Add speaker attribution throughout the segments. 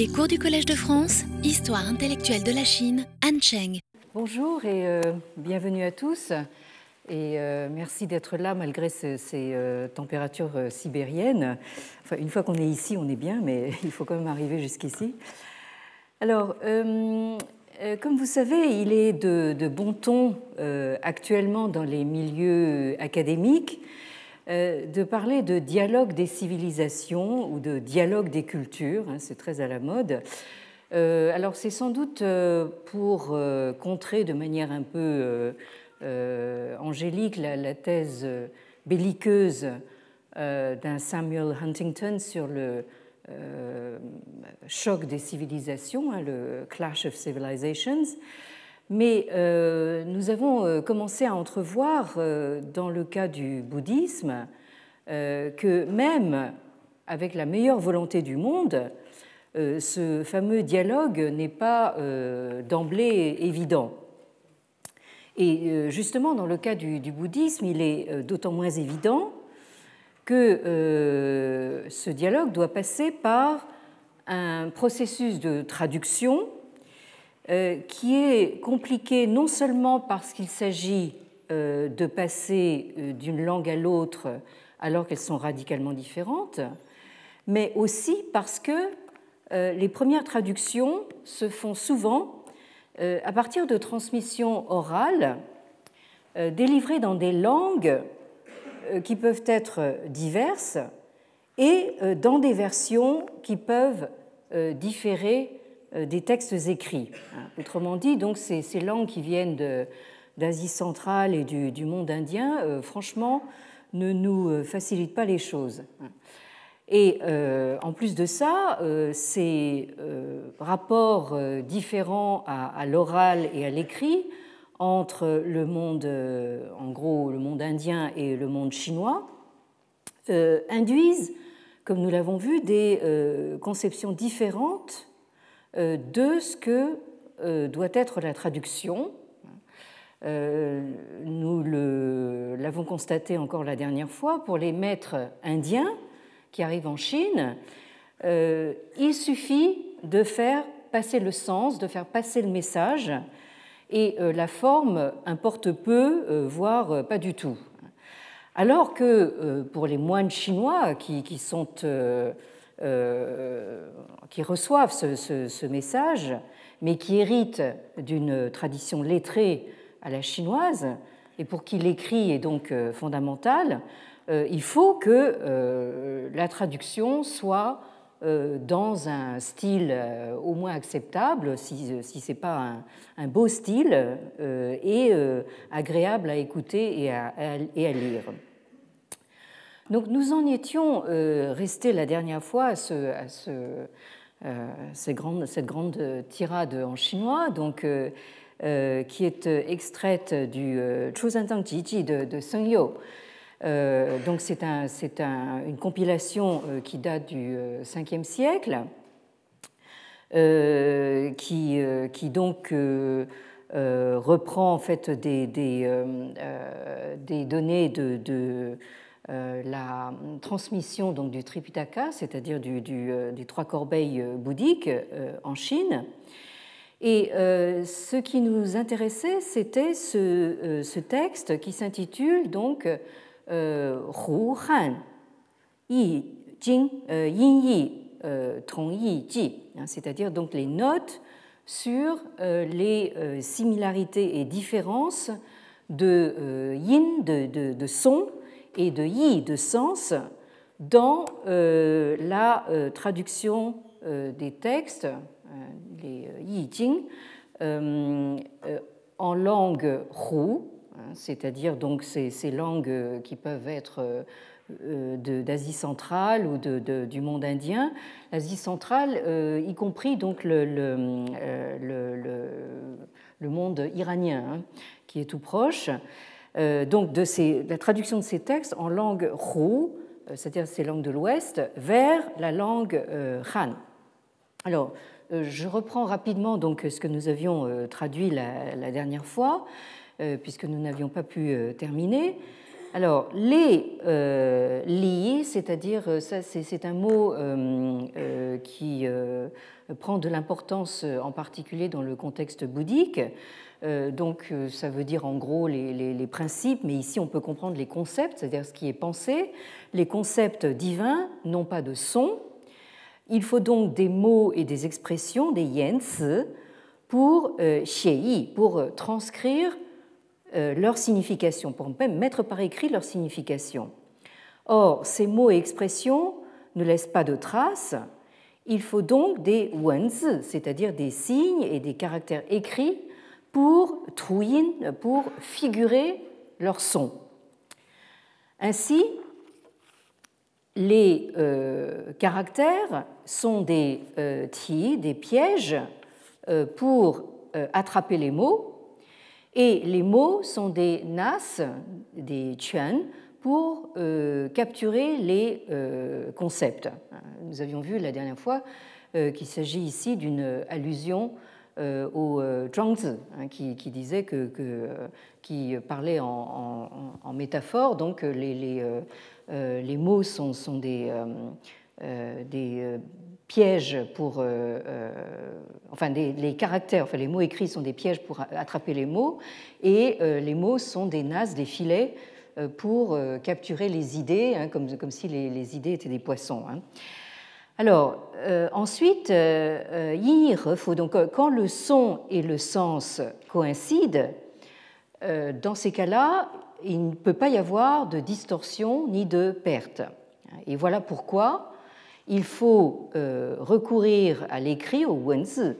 Speaker 1: Les cours du Collège de France, Histoire intellectuelle de la Chine, Anne Cheng.
Speaker 2: Bonjour et euh, bienvenue à tous. Et euh, merci d'être là malgré ces, euh, températures sibériennes. Une fois qu'on est ici, on est bien, mais il faut quand même arriver jusqu'ici. Alors, comme vous savez, il est de, de bon ton actuellement dans les milieux académiques de parler de dialogue des civilisations ou de dialogue des cultures, hein, c'est très à la mode. Euh, alors c'est sans doute euh, pour contrer de manière un peu angélique la, thèse belliqueuse d'un Samuel Huntington sur le choc des civilisations, hein, le Clash of Civilizations. Mais euh, nous avons euh, commencé à entrevoir, euh, dans le cas du bouddhisme, que même avec la meilleure volonté du monde, ce fameux dialogue n'est pas d'emblée évident. Et justement, dans le cas du, bouddhisme, il est d'autant moins évident que ce dialogue doit passer par un processus de traduction qui est compliqué non seulement parce qu'il s'agit euh, de passer euh, d'une langue à l'autre alors qu'elles sont radicalement différentes, mais aussi parce que les premières traductions se font souvent à partir de transmissions orales délivrées dans des langues qui peuvent être diverses et dans des versions qui peuvent différer euh, des textes écrits. Autrement dit, donc ces, langues qui viennent d'Asie centrale et du, monde indien, euh, franchement, ne nous euh, facilitent pas les choses. Et en plus de ça, ces rapports différents à, l'oral et à l'écrit entre le monde, en gros, le monde indien et le monde chinois, induisent, comme nous l'avons vu, des conceptions différentes euh, de ce que euh, doit être la traduction. Euh, nous l'avons constaté encore la dernière fois pour les maîtres indiens qui arrivent en Chine. Il suffit de faire passer le sens, de faire passer le message, et la forme importe peu, voire pas du tout. Alors que pour les moines chinois qui sont euh, qui reçoivent ce, message, mais qui héritent d'une tradition lettrée à la chinoise, et pour qui l'écrit est donc euh, fondamental, euh, il faut que la traduction soit dans un style au moins acceptable, si, ce n'est pas un, beau style, et agréable à écouter et à lire. Donc nous en étions euh, restés la dernière fois à, ce, à ce, euh, cette, grande, cette, grande, tirade en chinois, donc, euh, qui est extraite du Chuzantang Jiji de, de Seng Yo. donc c'est un, un, une compilation qui date du 5e siècle, qui, qui, donc reprend en fait des, des, données de, euh, la transmission donc, du Tripitaka, c'est-à-dire du, euh, des trois corbeilles euh, bouddhiques en Chine. Et ce qui nous intéressait, c'était ce, texte qui s'intitule donc Hu Han Yi Jing Yin Yi Tong Yi Ji, hein, c'est-à-dire donc les notes sur les similarités et différences de yin, de, de son, et de yi, de sens, dans euh, la euh, traduction euh, des textes, les yi jing, en langue hu, hein, c'est-à-dire donc ces, langues qui peuvent être d'Asie centrale ou du monde indien, l'Asie centrale, y compris donc le monde iranien, hein, qui est tout proche. Euh, donc de la traduction de ces textes en langue Hu, euh, c'est-à-dire ces langues de l'Ouest, vers la langue euh, Han. Alors, je reprends rapidement donc ce que nous avions traduit la, dernière fois, puisque nous n'avions pas pu terminer. Alors, les euh, liés, c'est-à-dire, c'est un mot qui prend de l'importance en particulier dans le contexte bouddhique. Donc, ça veut dire en gros les, principes, mais ici on peut comprendre les concepts, c'est-à-dire ce qui est pensé. Les concepts divins n'ont pas de son. Il faut donc des mots et des expressions, des yens, pour euh, pour transcrire euh, leur signification, pour mettre par écrit leur signification. Or, ces mots et expressions ne laissent pas de traces. Il faut donc des wenzi, c'est-à-dire des signes et des caractères écrits pour truyin, pour figurer leur son. Ainsi, les euh, caractères sont des euh, des pièges euh, pour attraper les mots, et les mots sont des nas, des chuan, pour capturer les concepts. Nous avions vu la dernière fois qu'il s'agit ici d'une allusion au Zhuangzi, hein, qui, disait que, qui parlait en, métaphore, donc les, les, euh, les mots sont, des, euh, euh, pièges pour. enfin, les caractères, enfin, les mots écrits sont des pièges pour attraper les mots, et les mots sont des nasses, des filets pour capturer les idées, hein, comme, comme, si les, idées étaient des poissons. Hein. Alors, ensuite, il faut donc quand le son et le sens coïncident, dans ces cas-là, il ne peut pas y avoir de distorsion ni de perte. Et voilà pourquoi il faut euh, recourir à l'écrit, au wenzi,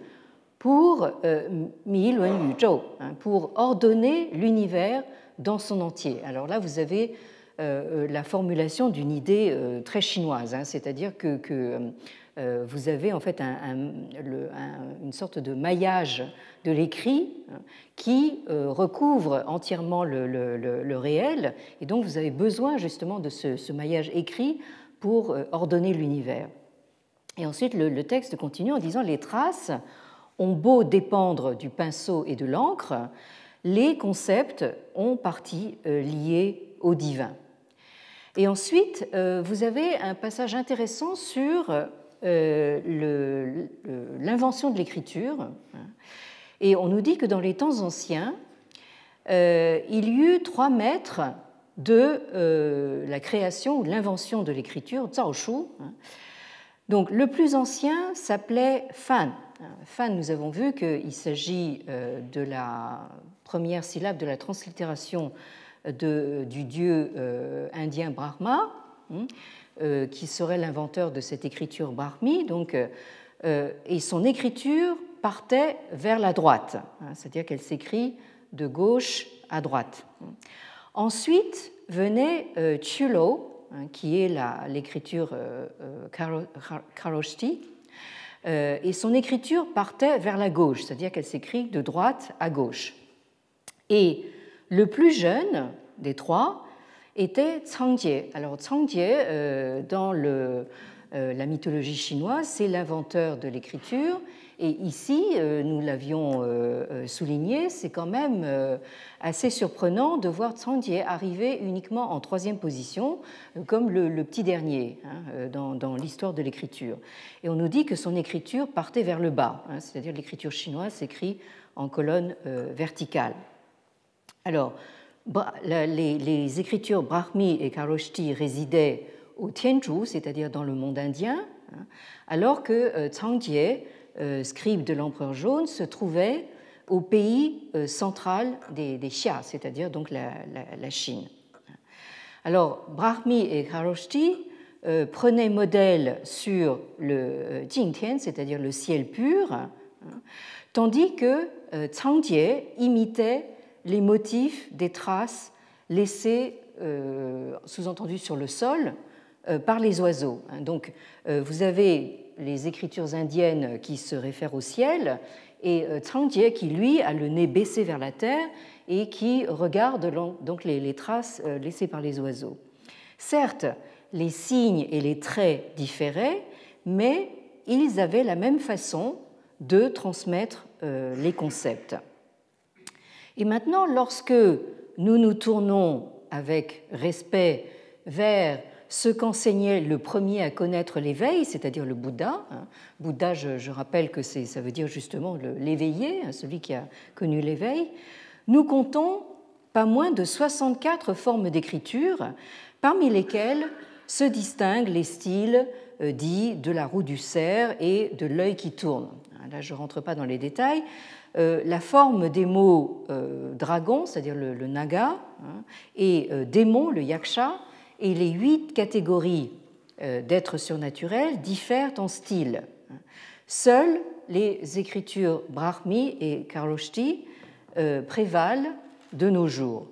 Speaker 2: pour euh, mi hein, pour ordonner l'univers dans son entier. Alors là, vous avez euh, la formulation d'une idée très chinoise, hein, c'est-à-dire que, euh, vous avez en fait une sorte de maillage de l'écrit hein, qui euh, recouvre entièrement le, réel, et donc vous avez besoin justement de ce, maillage écrit pour euh, ordonner l'univers. Et ensuite, le, texte continue en disant les traces ont beau dépendre du pinceau et de l'encre, les concepts ont partie liés au divin. Et ensuite, vous avez un passage intéressant sur euh, l'invention de l'écriture. Et on nous dit que dans les temps anciens, euh, il y eut trois maîtres de euh, la création ou de l'invention de l'écriture, Zhao Shu. Donc le plus ancien s'appelait Fan. Fan, nous avons vu qu'il s'agit de la première syllabe de la translittération de, du dieu indien Brahma. Hein. Euh, qui serait l'inventeur de cette écriture brahmi. Donc, euh, euh, et son écriture partait vers la droite, hein, c'est-à-dire qu'elle s'écrit de gauche à droite. Ensuite venait Chulo, hein, qui est l'écriture Karoshti, et son écriture partait vers la gauche, c'est-à-dire qu'elle s'écrit de droite à gauche. Et le plus jeune des trois était Cangjie. Alors Cangjie, euh, dans euh, la mythologie chinoise, c'est l'inventeur de l'écriture. Et ici, euh, nous l'avions souligné, c'est quand même assez surprenant de voir Cangjie arriver uniquement en troisième position, comme le, petit dernier hein, dans, l'histoire de l'écriture. Et on nous dit que son écriture partait vers le bas, hein, c'est-à-dire l'écriture chinoise s'écrit en colonne verticale. Alors, les, écritures Brahmi et Karoshti résidaient au Tianzhu, c'est-à-dire dans le monde indien, hein, alors que Cangjie, euh, euh, scribe de l'empereur jaune, se trouvait au pays euh, central des, Xia, c'est-à-dire donc la, Chine. Alors, Brahmi et Karoshti prenaient modèle sur le Jingtian, c'est-à-dire le ciel pur, hein, tandis que Cangjie imitait les motifs des traces laissées, euh, sous-entendues sur le sol, euh, par les oiseaux. Hein. Donc, euh, vous avez les écritures indiennes qui se réfèrent au ciel et Changjie qui, lui, a le nez baissé vers la terre et qui regarde donc les, traces laissées par les oiseaux. Certes, les signes et les traits différaient, mais ils avaient la même façon de transmettre les concepts. Et maintenant, lorsque nous nous tournons avec respect vers ce qu'enseignait le premier à connaître l'éveil, c'est-à-dire le Bouddha. Hein. Bouddha, je, rappelle que ça veut dire justement l'éveillé, hein, celui qui a connu l'éveil. Nous comptons pas moins de 64 formes d'écriture, parmi lesquelles se distinguent les styles euh, dits de la roue du cerf et de l'œil qui tourne. Là, je ne rentre pas dans les détails. Euh, la forme des mots euh, dragon, c'est-à-dire le, naga, hein, et démon, le yaksha, et les huit catégories d'êtres surnaturels diffèrent en style. Seules les écritures brahmi et karloshti prévalent de nos jours.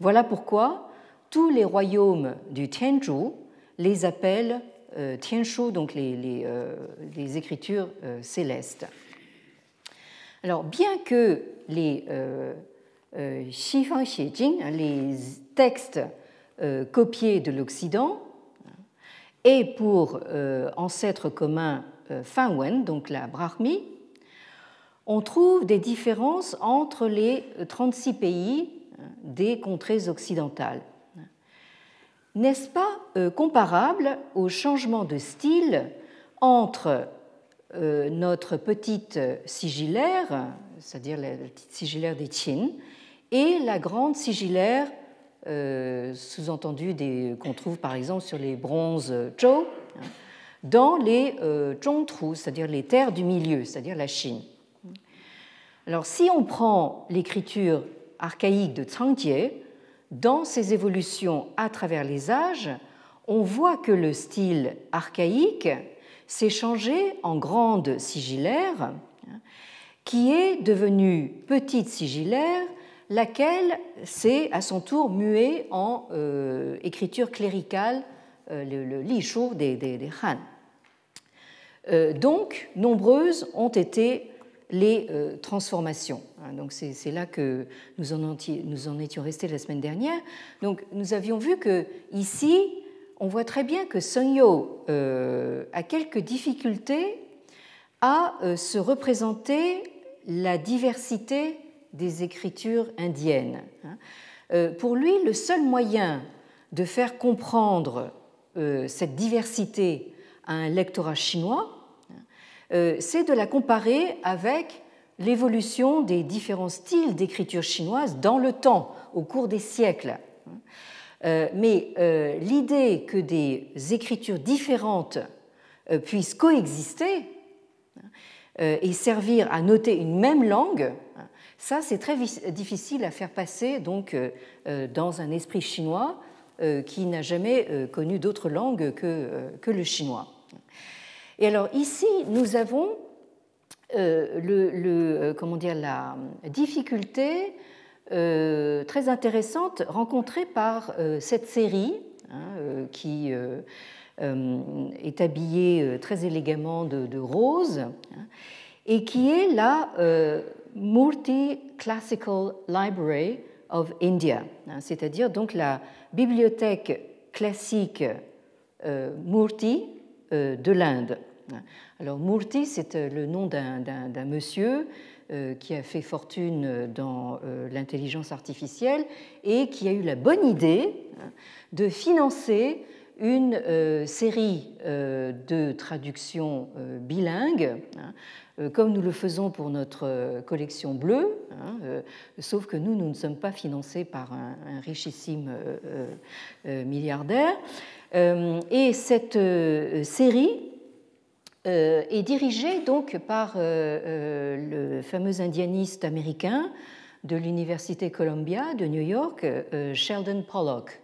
Speaker 2: Voilà pourquoi tous les royaumes du Tianzhu les appellent euh, Tianshu, donc les, euh, écritures euh, célestes. Alors, bien que les Xifang Xiejing, hein, les textes copiés de l'Occident, aient pour ancêtre commun Fanwen, donc la Brahmi, on trouve des différences entre les 36 pays hein, des contrées occidentales. N'est-ce pas euh, comparable au changement de style entre euh, notre petite sigillaire, c'est-à-dire la petite sigillaire des Qin, et la grande sigillaire, euh, sous-entendu qu'on trouve par exemple sur les bronzes Zhou, hein, dans les Zhongtru, c'est-à-dire les terres du milieu, c'est-à-dire la Chine. Alors, si on prend l'écriture archaïque de Changjie, dans ses évolutions à travers les âges, on voit que le style archaïque s'est changé en grande sigillaire, qui est devenue petite sigillaire, laquelle s'est à son tour muée en euh, écriture cléricale, euh, le, le des, des, Han. Euh, donc, nombreuses ont été les transformations. Hein, donc c'est là que nous en, nous en, étions restés la semaine dernière. Donc nous avions vu que ici, on voit très bien que Sun euh, a quelques difficultés à euh, se représenter la diversité des écritures indiennes. Hein. pour lui, le seul moyen de faire comprendre cette diversité à un lectorat chinois, euh, c'est de la comparer avec l'évolution des différents styles d'écriture chinoise dans le temps, au cours des siècles. Euh, mais euh, l'idée que des écritures différentes puissent coexister et servir à noter une même langue, ça c'est très difficile à faire passer donc dans un esprit chinois qui n'a jamais connu d'autre langue que le chinois. Et alors ici, nous avons euh, le, euh, comment dire, la difficulté euh, très intéressante rencontrée par cette série hein, qui est habillée très élégamment de, rose hein, et qui est la Murti Classical Library of India, hein, c'est-à-dire donc la bibliothèque classique Murti de l'Inde. Alors Murti, c'est euh, le nom d'un monsieur euh, qui a fait fortune dans euh, l'intelligence artificielle et qui a eu la bonne idée hein, de financer une série de traductions bilingues, hein, comme nous le faisons pour notre collection bleue, hein, sauf que nous, nous ne sommes pas financés par un, richissime milliardaire. Et cette série euh, est dirigé donc par euh, euh, le fameux indianiste américain de l'Université Columbia de New York, Sheldon Pollock,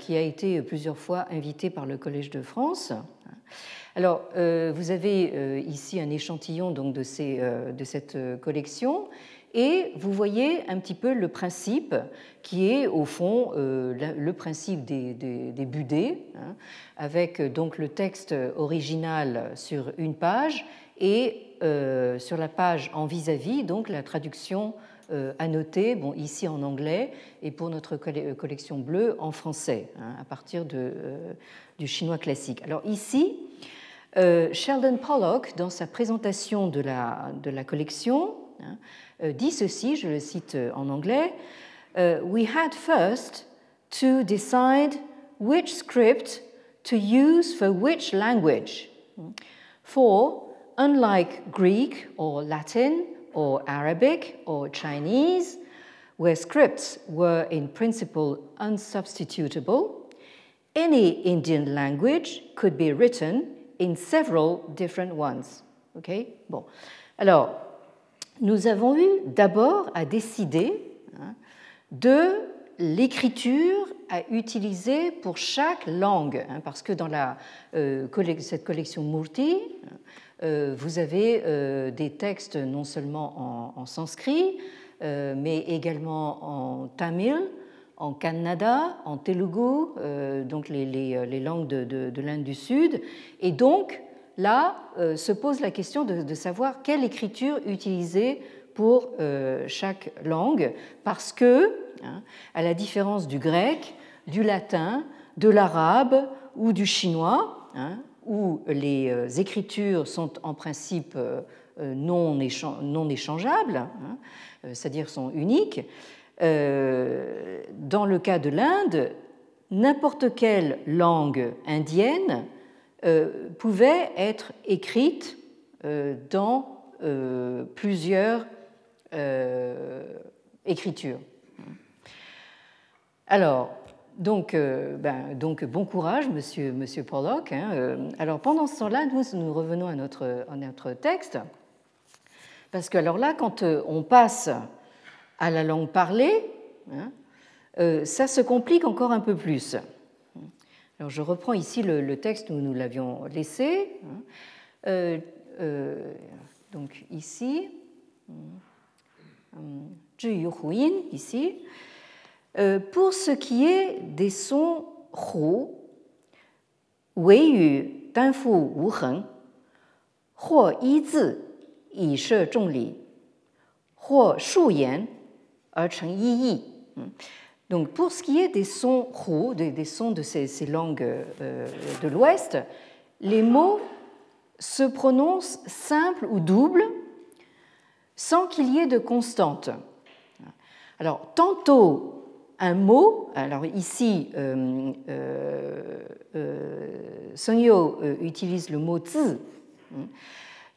Speaker 2: qui a été plusieurs fois invité par le Collège de France. Alors, vous avez ici un échantillon donc de, ces, de cette collection et vous voyez un petit peu le principe qui est au fond euh, le principe des, des, budets, hein, avec donc le texte original sur une page et euh, sur la page en vis-à-vis, donc la traduction euh, annotée, bon, ici en anglais, et pour notre collection bleue en français, hein, à partir du chinois classique. Alors ici, Sheldon Pollock, dans sa présentation de la, de la collection, euh, dit ceci, je le cite euh, en anglais, uh, we had first to decide which script to use for which language. For, unlike Greek or Latin or Arabic or Chinese, where scripts were in principle unsubstitutable, any Indian language could be written in several different ones. Okay bon. Alors, nous avons eu d'abord à décider hein, de l'écriture à utiliser pour chaque langue, hein, parce que dans euh, cette collection Murti, euh, vous avez euh, des textes non seulement en, sanskrit, mais également en tamil, en kannada, en telugu, donc les, langues de, de l'Inde du Sud. Et donc, là euh, se pose la question de, savoir quelle écriture utiliser pour euh, chaque langue, parce que, hein, à la différence du grec, du latin, de l'arabe ou du chinois, hein, où les euh, écritures sont en principe non, non échangeables, hein, c'est-à-dire sont uniques, dans le cas de l'Inde, n'importe quelle langue indienne pouvait être écrite dans plusieurs écritures. Alors, donc, euh, ben, donc, bon courage, monsieur, monsieur Pollock. Hein, euh. alors, pendant ce temps-là, nous, revenons à notre, texte. Parce que, alors là, quand euh, on passe à la langue parlée, hein, euh, ça se complique encore un peu plus. Alors je reprends ici le, texte où nous l'avions laissé. Hein. Euh, euh, donc ici, euh, Zhiyu Huyin, ici. Pour ce qui est des sons Hu, Wei Yu Danfu Wu Heng, Huo Yi Zi Yi She Zhong Li, Huo Shu Yan Er Cheng Yi Yi. Hein. Donc, pour ce qui est des sons hu, des, sons de ces, ces langues euh, de l'Ouest, les mots se prononcent simples ou doubles sans qu'il y ait de constante. Alors, tantôt un mot, alors ici, euh, euh, euh, utilise le mot zi.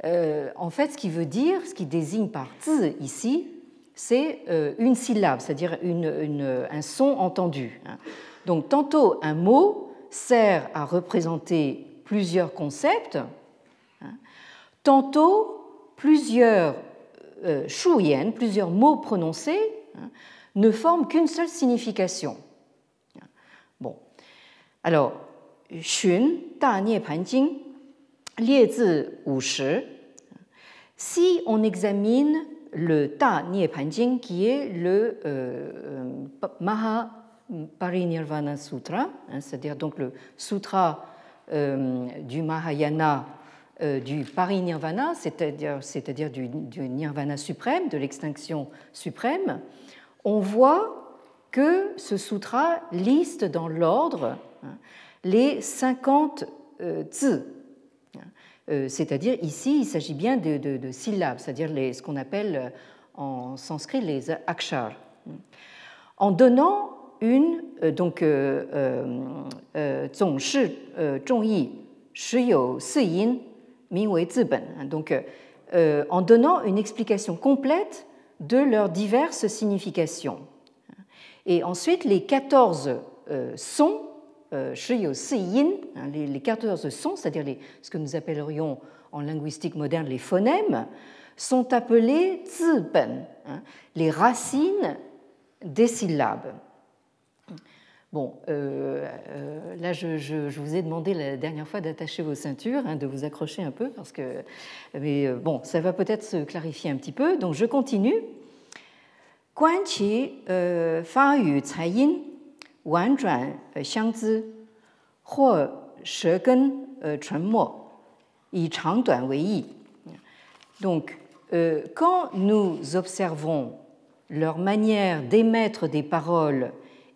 Speaker 2: en fait, ce qui veut dire, ce qui désigne par zi ici, c'est une syllabe, c'est-à-dire un son entendu. Hein. Donc, tantôt un mot sert à représenter plusieurs concepts, hein. tantôt plusieurs euh, plusieurs mots prononcés, hein, ne forment qu'une seule signification. Bon, alors, Xun Da Pan Jing, Si on examine le Ta Pan Jing, qui est le euh, Maha Parinirvana Sutra, hein, c'est-à-dire donc le sutra euh, du Mahayana euh, du parinirvana, c'est-à-dire, c'est-à-dire du, nirvana suprême, de l'extinction suprême, on voit que ce sutra liste dans l'ordre hein, les 50 euh, zi. Euh, c'est-à-dire ici, il s'agit bien de, syllabes, c'est-à-dire ce qu'on appelle euh, en sanskrit les akshars. En donnant une, euh, donc, ben. Donc, en donnant une explication complète de leurs diverses significations. Et ensuite, les 14 euh, sons, euh, Shiyo Yin, hein, les capteurs de son, c'est-à-dire ce que nous appellerions en linguistique moderne les phonèmes, sont appelés Ziben, hein, les racines des syllabes. Bon, euh, euh, là, je, je, je, vous ai demandé la dernière fois d'attacher vos ceintures, hein, de vous accrocher un peu, parce que. Mais euh, bon, ça va peut-être se clarifier un petit peu. Donc, je continue. Guan qi euh, fa yu cai yin 婉转呃相滋，或舌根呃沉默，以长短为义。Donc, euh, quand nous observons leur manière d'émettre des paroles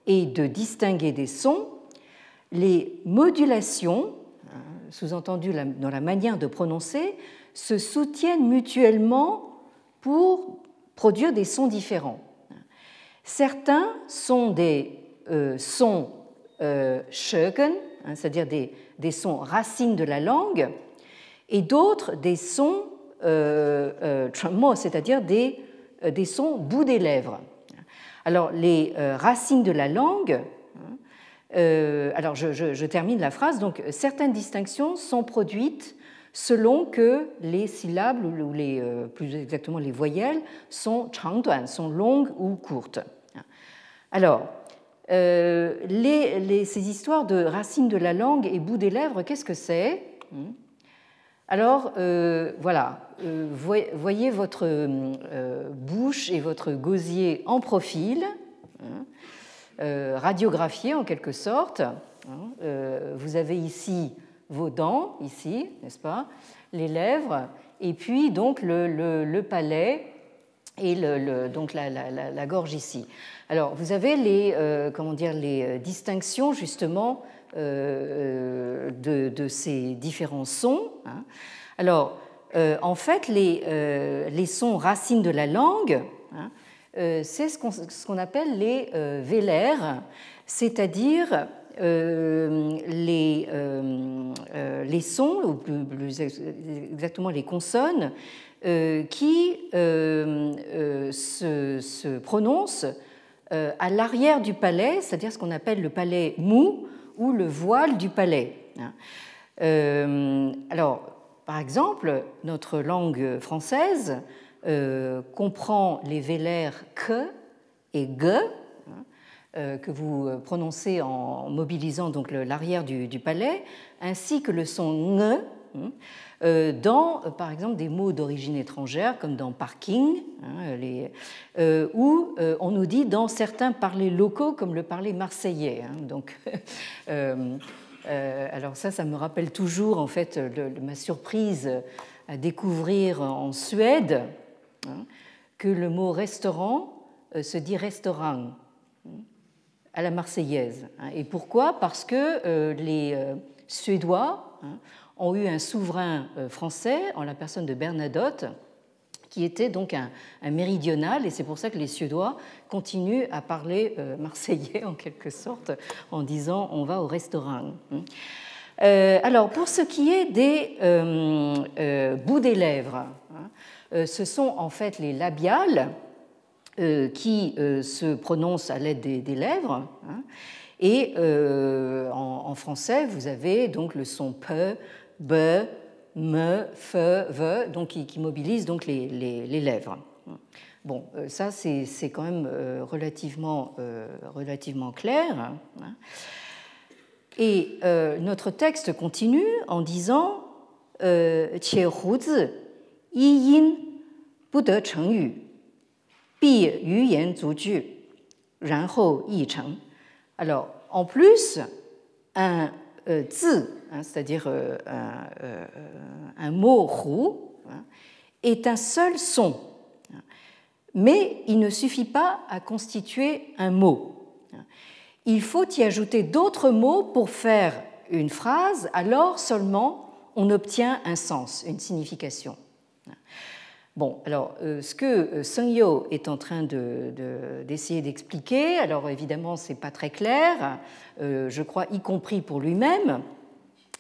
Speaker 2: et de distinguer des sons, les modulations, sous-entendu dans la manière de prononcer, se soutiennent mutuellement pour produire des sons différents. Certains sont des sons shögen, hein, c'est-à-dire des, sons racines de la langue, et d'autres des sons c'est-à-dire des, des sons bout des lèvres. Alors, les racines de la langue euh, alors je, termine la phrase. Donc certaines distinctions sont produites selon que les syllabes ou les, euh, plus exactement les voyelles sont changduan, sont longues ou courtes. Alors euh, ces histoires de racines de la langue et bout des lèvres, qu'est-ce que c'est? Alors voilà, voyez votre bouche et votre gosier en profil. Hein. Euh, radiographié en quelque sorte. Hein. Euh, vous avez ici vos dents, ici, n'est-ce pas, les lèvres, et puis donc le, palais et donc la, gorge ici. Alors vous avez les, euh, comment dire, les distinctions justement de, ces différents sons. Hein. Alors en fait, les, les, sons racines de la langue, hein, euh, c'est ce qu'on appelle les euh, vélaires, c'est-à-dire euh, les, sons, ou plus, exactement les consonnes, qui se, prononcent à l'arrière du palais, c'est-à-dire ce qu'on appelle le palais mou ou le voile du palais. Hein. alors, par exemple, notre langue française euh, comprend les vélaires que et ge, hein, euh, que vous prononcez en mobilisant donc l'arrière du, palais, ainsi que le son nge hein, euh, dans, par exemple, des mots d'origine étrangère, comme dans parking, hein, les, ou on nous dit dans certains parlers locaux, comme le parler marseillais. donc, alors ça, ça me rappelle toujours en fait ma surprise à découvrir en Suède Hein, que le mot restaurant euh, se dit restaurant hein, à la marseillaise. Hein. Et pourquoi? Parce que euh, les euh, Suédois ont eu un souverain français en la personne de Bernadotte, qui était donc un, méridional, et c'est pour ça que les Suédois continuent à parler marseillais en quelque sorte, en disant on va au restaurant. alors, pour ce qui est des bouts des lèvres, euh, ce sont en fait les labiales euh, qui euh, se prononcent à l'aide des, lèvres. Hein. et en, français, vous avez donc le son pe, be, me, fe, ve, donc qui, mobilise donc les, les, les, lèvres. Bon, euh, ça c'est quand même euh, relativement, euh, relativement clair. Hein. Et notre texte continue en disant Qie zu ju. Alors, en plus, un euh, c'est-à-dire euh, un, euh, un, mot roux, hein, est un seul son. Mais il ne suffit pas à constituer un mot. Il faut y ajouter d'autres mots pour faire une phrase, alors seulement on obtient un sens, une signification. Bon, alors euh, ce que euh, Sung Yo est en train d'essayer d'expliquer, alors évidemment c'est pas très clair, euh, je crois y compris pour lui-même.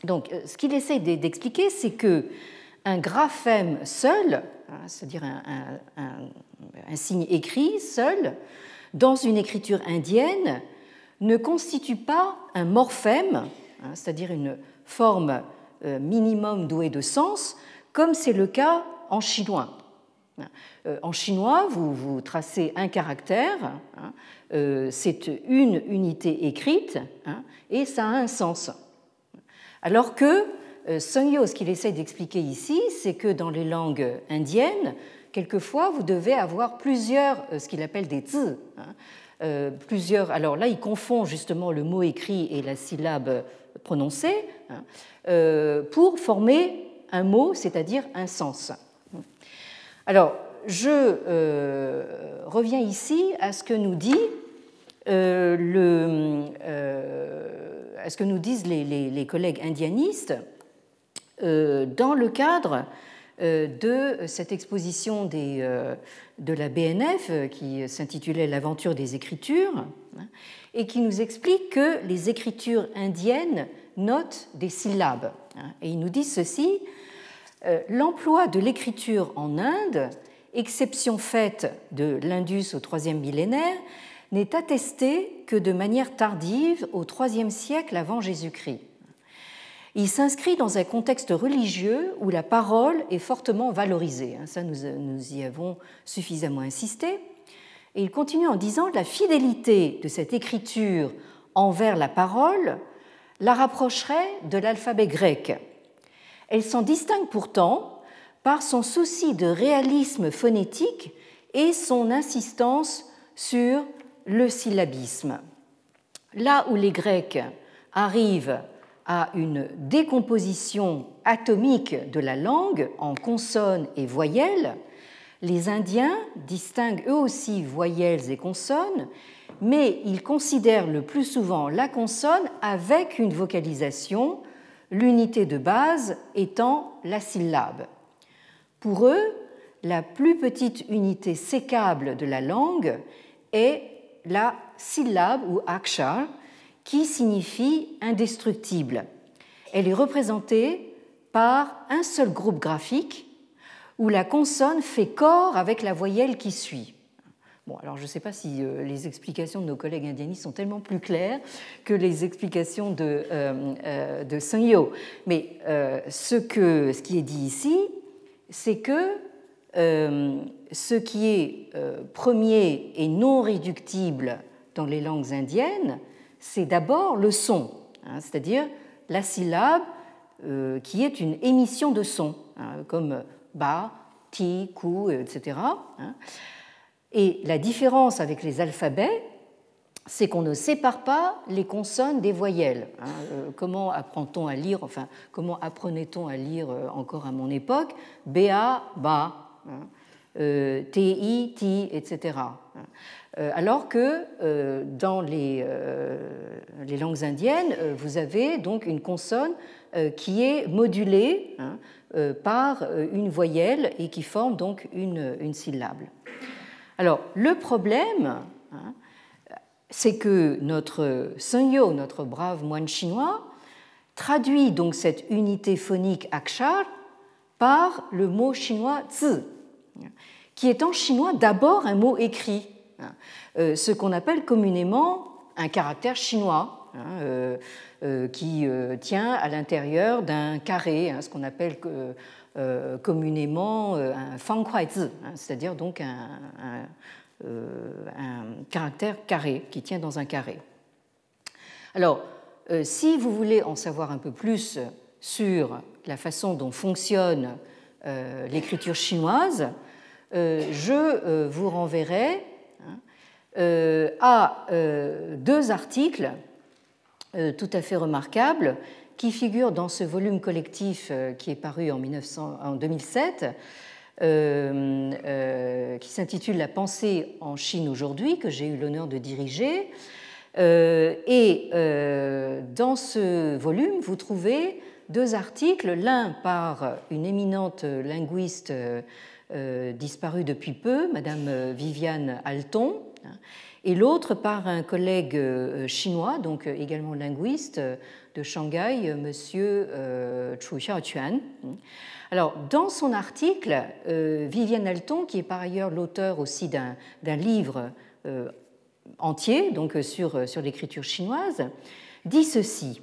Speaker 2: Donc ce qu'il essaie d'expliquer, c'est que un graphème seul, hein, c'est-à-dire un, signe écrit seul, dans une écriture indienne, ne constitue pas un morphème, hein, c'est-à-dire une forme minimum douée de sens, comme c'est le cas en chinois. Euh, en chinois, vous, tracez un caractère, hein, euh, c'est une unité écrite, hein, et ça a un sens. Alors que euh, ce qu'il essaie d'expliquer ici, c'est que dans les langues indiennes, quelquefois, vous devez avoir plusieurs, ce qu'il appelle des zi. Hein, plusieurs, alors là, il confond justement le mot écrit et la syllabe prononcée pour former un mot, c'est-à-dire un sens. Alors, je euh, reviens ici à ce que nous euh, euh, disent les, collègues indianistes dans le cadre de cette exposition de la BNF qui s'intitulait L'aventure des écritures hein, et qui nous explique que les écritures indiennes notent des syllabes. Hein. Et ils nous disent ceci l'emploi de l'écriture en Inde, exception faite de l'Indus au troisième millénaire, n'est attesté que de manière tardive au IIIe siècle avant Jésus-Christ. Il s'inscrit dans un contexte religieux où la parole est fortement valorisée. Hein, ça, nous, y avons suffisamment insisté. Et il continue en disant la fidélité de cette écriture envers la parole la rapprocherait de l'alphabet grec. Elle s'en distingue pourtant par son souci de réalisme phonétique et son insistance sur le syllabisme. Là où les Grecs arrivent à une décomposition atomique de la langue en consonnes et voyelles, les Indiens distinguent eux aussi voyelles et consonnes, mais ils considèrent le plus souvent la consonne avec une vocalisation, l'unité de base étant la syllabe. Pour eux, la plus petite unité sécable de la langue est la syllabe ou akshar, qui signifie indestructible. Elle est représentée par un seul groupe graphique où la consonne fait corps avec la voyelle qui suit. Alors je ne sais pas si euh, les explications de nos collègues indianistes sont tellement plus claires que les explications de, euh, euh de mais euh, ce, que, ce qui est dit ici, c'est que ce qui est premier et non réductible dans les langues indiennes, c'est d'abord le son, hein, c'est-à-dire la syllabe qui est une émission de son, hein, comme ba, ti, ku, etc. Et la différence avec les alphabets, c'est qu'on ne sépare pas les consonnes des voyelles. Euh, comment apprend-on à lire, enfin, comment apprenait-on à lire euh, encore à mon époque? Ba, ba, ti, ti, etc. Alors que euh, dans les, langues indiennes, vous avez donc une consonne qui est modulée hein, par une voyelle et qui forme donc une, syllabe. Alors, le problème, hein, c'est que notre Sengyo, notre brave moine chinois, traduit donc cette unité phonique akshar par le mot chinois zi, qui est en chinois d'abord un mot écrit euh, ce qu'on appelle communément un caractère chinois. Hein, euh, euh, qui tient à l'intérieur d'un carré, hein, ce qu'on appelle communément un fangkuaizi, hein, c'est-à-dire donc un, un, caractère carré qui tient dans un carré. Alors, si vous voulez en savoir un peu plus sur la façon dont fonctionne l'écriture chinoise, je vous renverrai euh, à euh, deux articles euh, tout à fait remarquables qui figurent dans ce volume collectif qui est paru en, 1900, en 2007, qui s'intitule La pensée en Chine aujourd'hui, que j'ai eu l'honneur de diriger. et dans ce volume, vous trouvez deux articles, l'un par une éminente linguiste disparue depuis peu, Madame Viviane Alton, et l'autre par un collègue euh, chinois, donc euh, également linguiste euh, de Shanghai, monsieur Chu Xiaoquan. Alors, dans son article, Viviane Alton, qui est par ailleurs l'auteur aussi d'un livre entier donc sur, sur l'écriture chinoise, dit ceci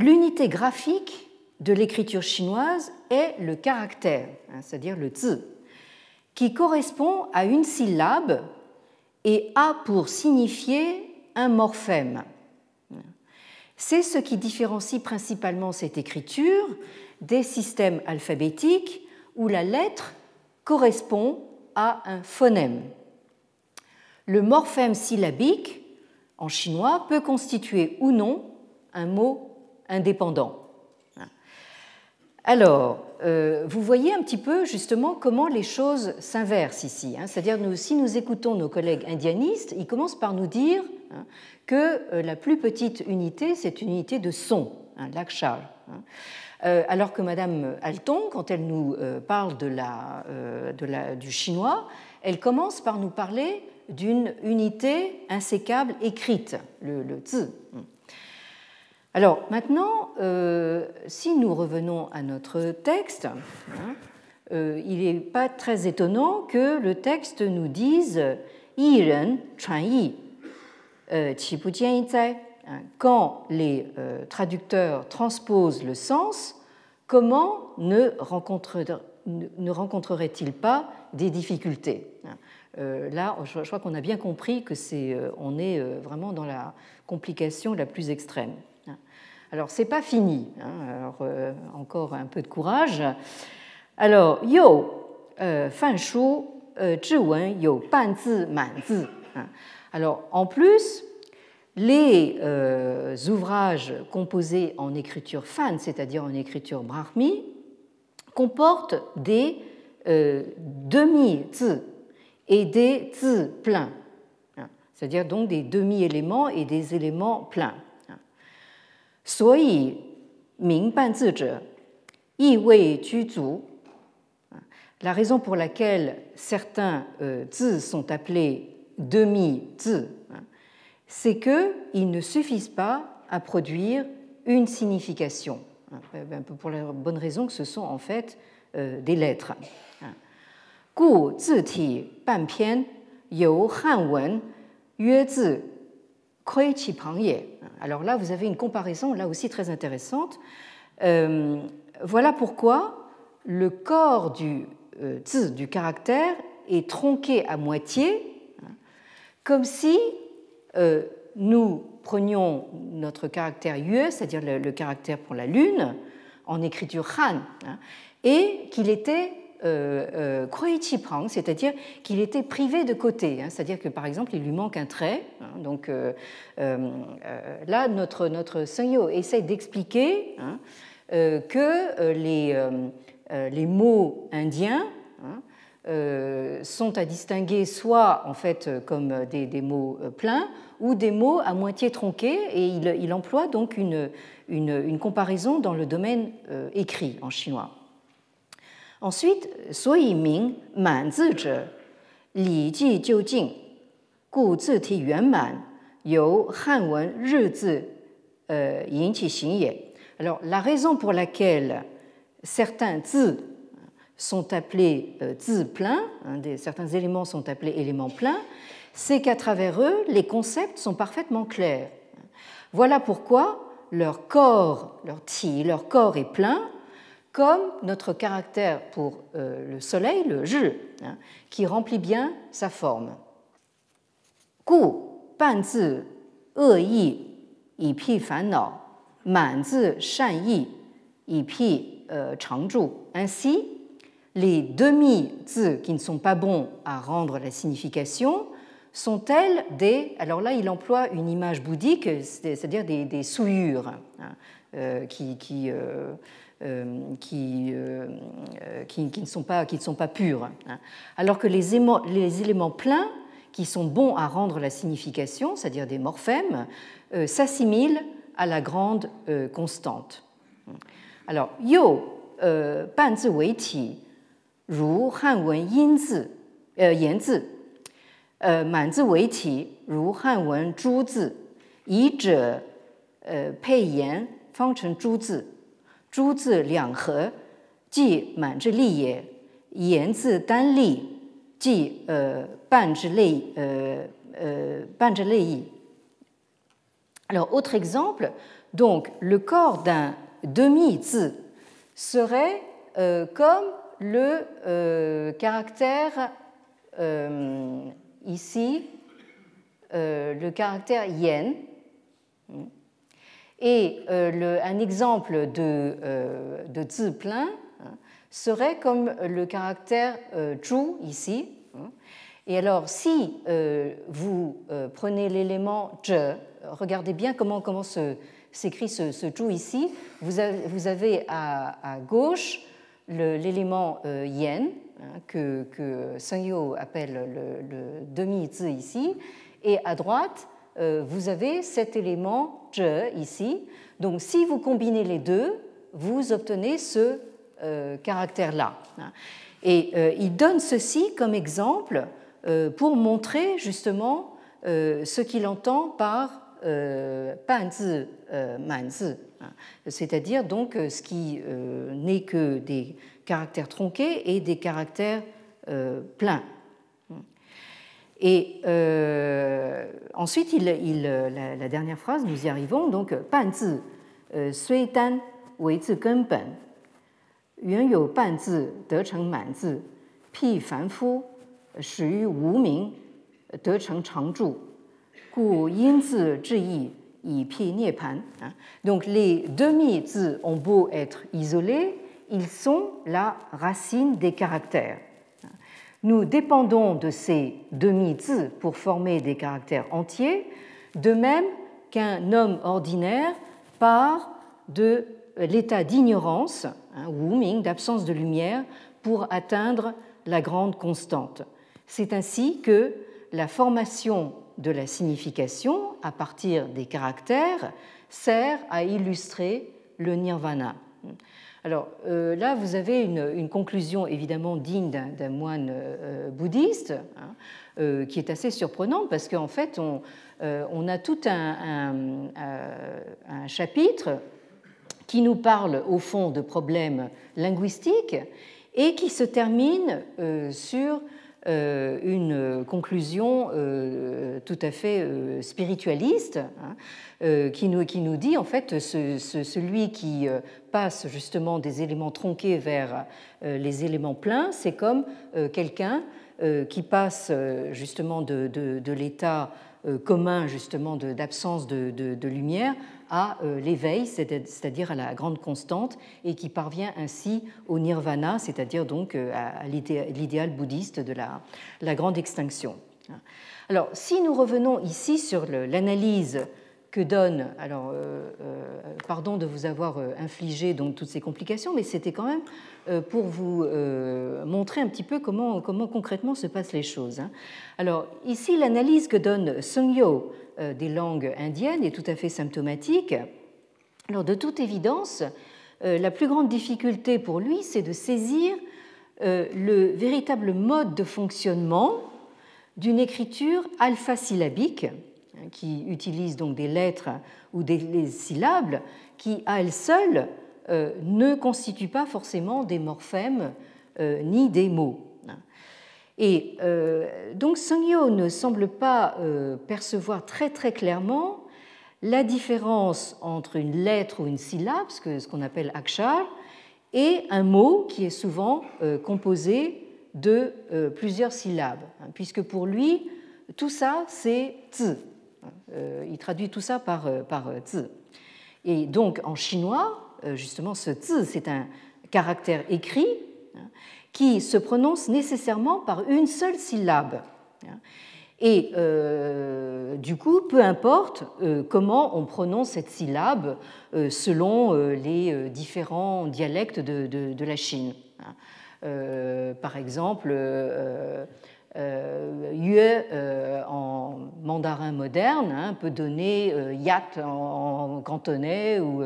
Speaker 2: L'unité graphique de l'écriture chinoise est le caractère, hein, c'est-à-dire le zi, qui correspond à une syllabe et a pour signifier un morphème. C'est ce qui différencie principalement cette écriture des systèmes alphabétiques où la lettre correspond à un phonème. Le morphème syllabique en chinois peut constituer ou non un mot indépendant. Alors, euh, vous voyez un petit peu justement comment les choses s'inversent ici. Hein. C'est-à-dire, si nous écoutons nos collègues indianistes, ils commencent par nous dire hein, que euh, la plus petite unité, c'est une unité de son, hein, l'akshar. Hein. alors que Madame Alton, quand elle nous parle du chinois, elle commence par nous parler d'une unité insécable écrite, le, le zi. Alors maintenant, si nous revenons à notre texte, hein, euh, il n'est pas très étonnant que le texte nous dise Yi ren euh, hein, quand les euh, traducteurs transposent le sens, comment ne, rencontrerait-il pas des difficultés hein? Là, je crois qu'on a bien compris que c'est, on est vraiment dans la complication la plus extrême. Hein. Alors, c'est pas fini. Alors, encore un peu de courage. Alors, Alors, en plus, les euh, ouvrages composés en écriture fan, c'est-à-dire en écriture brahmi, comportent des euh, demi-zi et des zi pleins, hein, c'est-à-dire donc des demi-éléments et des éléments pleins. 所以，明半字者，意味居足。la raison pour laquelle certains euh, zi sont appelés demi-zi, hein, c'est qu'ils ne suffisent pas à produire une signification, hein, un peu pour la bonne raison que ce sont en fait euh, des lettres. Hein. Gu zi ti ban pian you han wen yue zi kui qi pang ye. Alors là, vous avez une comparaison là aussi très intéressante. Euh, voilà pourquoi le corps du euh, du caractère est tronqué à moitié, comme si euh, nous prenions notre caractère yue, c'est-à-dire le, caractère pour la lune, en écriture han, hein, et qu'il était euh, euh c'est-à-dire qu'il était privé de côté, hein, c'est-à-dire que par exemple il lui manque un trait. donc là, notre, notre Sengyo essaie d'expliquer que les euh, les mots indiens hein, euh, sont à distinguer soit en fait comme des, mots euh, pleins ou des mots à moitié tronqués et il, emploie donc une, une, comparaison dans le domaine écrit en chinois. Ensuite, Sui Ming Man Zi Li Ji Gu Ti Man, Han. Alors, la raison pour laquelle certains zi sont appelés euh, pleins, certains éléments sont appelés éléments pleins, c'est qu'à travers eux, les concepts sont parfaitement clairs. Voilà pourquoi leur corps, leur ti, leur corps est plein, comme notre caractère pour euh, le soleil, le zhi, hein, qui remplit bien sa forme. Gu e yi pi fan man shan yi pi euh, Ainsi, les demi-zi qui ne sont pas bons à rendre la signification sont-elles des. Alors là, il emploie une image bouddhique, c'est-à-dire des, souillures hein, euh, qui, qui, euh, qui, qui, ne sont pas, qui ne sont pas pures. Hein. Alors que les, les, éléments pleins, qui sont bons à rendre la signification, c'est-à-dire des morphèmes, s'assimilent à la grande constante. Alors, yo, euh, ban zi wei ti, ru han wen yin zi, euh, yan euh, wei ti, ru han wen zhu yi zhe euh, pei yan, fang chen zhu zi liang he, ji man zhi li ye, yan zi dan li, ji euh, ban zhi lei, euh, euh, ban zhi lei yi. Alors, autre exemple, donc le corps d'un demi-zi serait euh, comme le euh, caractère euh, ici, le caractère yen. Et un exemple de, de zi plein hein, serait comme le caractère zhu ici. Et alors, si vous prenez l'élément zhe, regardez bien comment, comment s'écrit ce, ce ici, vous avez, à, gauche l'élément euh, yen, hein, que, que Sengyo appelle le, demi-zi ici, et à droite, euh, vous avez cet élément zhe ici. Donc si vous combinez les deux, vous obtenez ce caractère-là. Et il donne ceci comme exemple pour montrer justement ce qu'il entend par panzi manzi, c'est-à-dire donc ce qui n'est que des caractères tronqués et des caractères pleins. Et euh, ensuite, il, la, dernière phrase, nous y arrivons, donc, sui dan wei zi niepan. Donc, les demi-zi ont beau être isolés, ils sont la racine des caractères. Nous dépendons de ces demi-zi pour former des caractères entiers, de même qu'un homme ordinaire part de l'état d'ignorance, hein, d'absence de lumière, pour atteindre la grande constante. C'est ainsi que la formation de la signification à partir des caractères sert à illustrer le nirvana. Alors euh, là, vous avez une, conclusion évidemment digne d'un moine euh, bouddhiste, hein, euh, qui est assez surprenante parce qu'en fait, on, a tout un, chapitre qui nous parle au fond de problèmes linguistiques et qui se termine sur euh, une conclusion euh, tout à fait euh, spiritualiste hein, qui, nous, qui nous dit en fait celui qui passe justement des éléments tronqués vers les éléments pleins, c'est comme quelqu'un qui passe justement de, l'état commun justement d'absence de, lumière à euh, l'éveil, c'est-à-dire à la grande constante, et qui parvient ainsi au nirvana, c'est-à-dire donc euh, à l'idéal bouddhiste de la, grande extinction. Alors, si nous revenons ici sur l'analyse que donne, alors euh, pardon de vous avoir infligé donc toutes ces complications, mais c'était quand même pour vous montrer un petit peu comment, concrètement se passent les choses. Hein. Alors ici, l'analyse que donne Sung Yo euh, des langues indiennes est tout à fait symptomatique. Alors, de toute évidence, euh, la plus grande difficulté pour lui, c'est de saisir euh, le véritable mode de fonctionnement d'une écriture alpha-syllabique, hein, qui utilise donc des lettres ou des syllabes, qui à elles seules ne constituent pas forcément des morphèmes ni des mots. Et euh, donc Sungyo ne semble pas euh, percevoir très très clairement la différence entre une lettre ou une syllabe, ce qu'on appelle akshar, et un mot qui est souvent euh, composé de plusieurs syllabes, hein, puisque pour lui, tout ça, c'est zi. Il traduit tout ça par, par zi. Et donc en chinois, justement, ce zi, c'est un caractère écrit qui se prononce nécessairement par une seule syllabe. Et euh, du coup, peu importe euh, comment on prononce cette syllabe euh, selon les différents dialectes de, la Chine. Par exemple, Yue en mandarin moderne hein, peut donner yat en, cantonais ou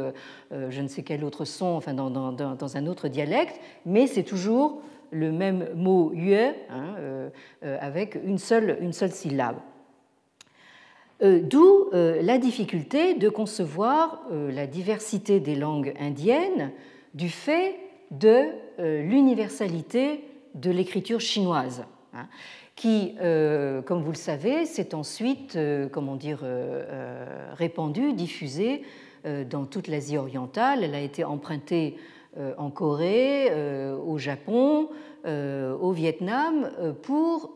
Speaker 2: je ne sais quel autre son enfin, dans, un autre dialecte, mais c'est toujours le même mot yue hein, euh, euh, avec une seule, une seule syllabe. Euh, d'où la difficulté de concevoir la diversité des langues indiennes du fait de l'universalité de l'écriture chinoise, hein, qui, comme vous le savez, s'est ensuite, comment dire, répandue, diffusée dans toute l'Asie orientale. Elle a été empruntée euh, en Corée, euh, au Japon, euh, au Vietnam, pour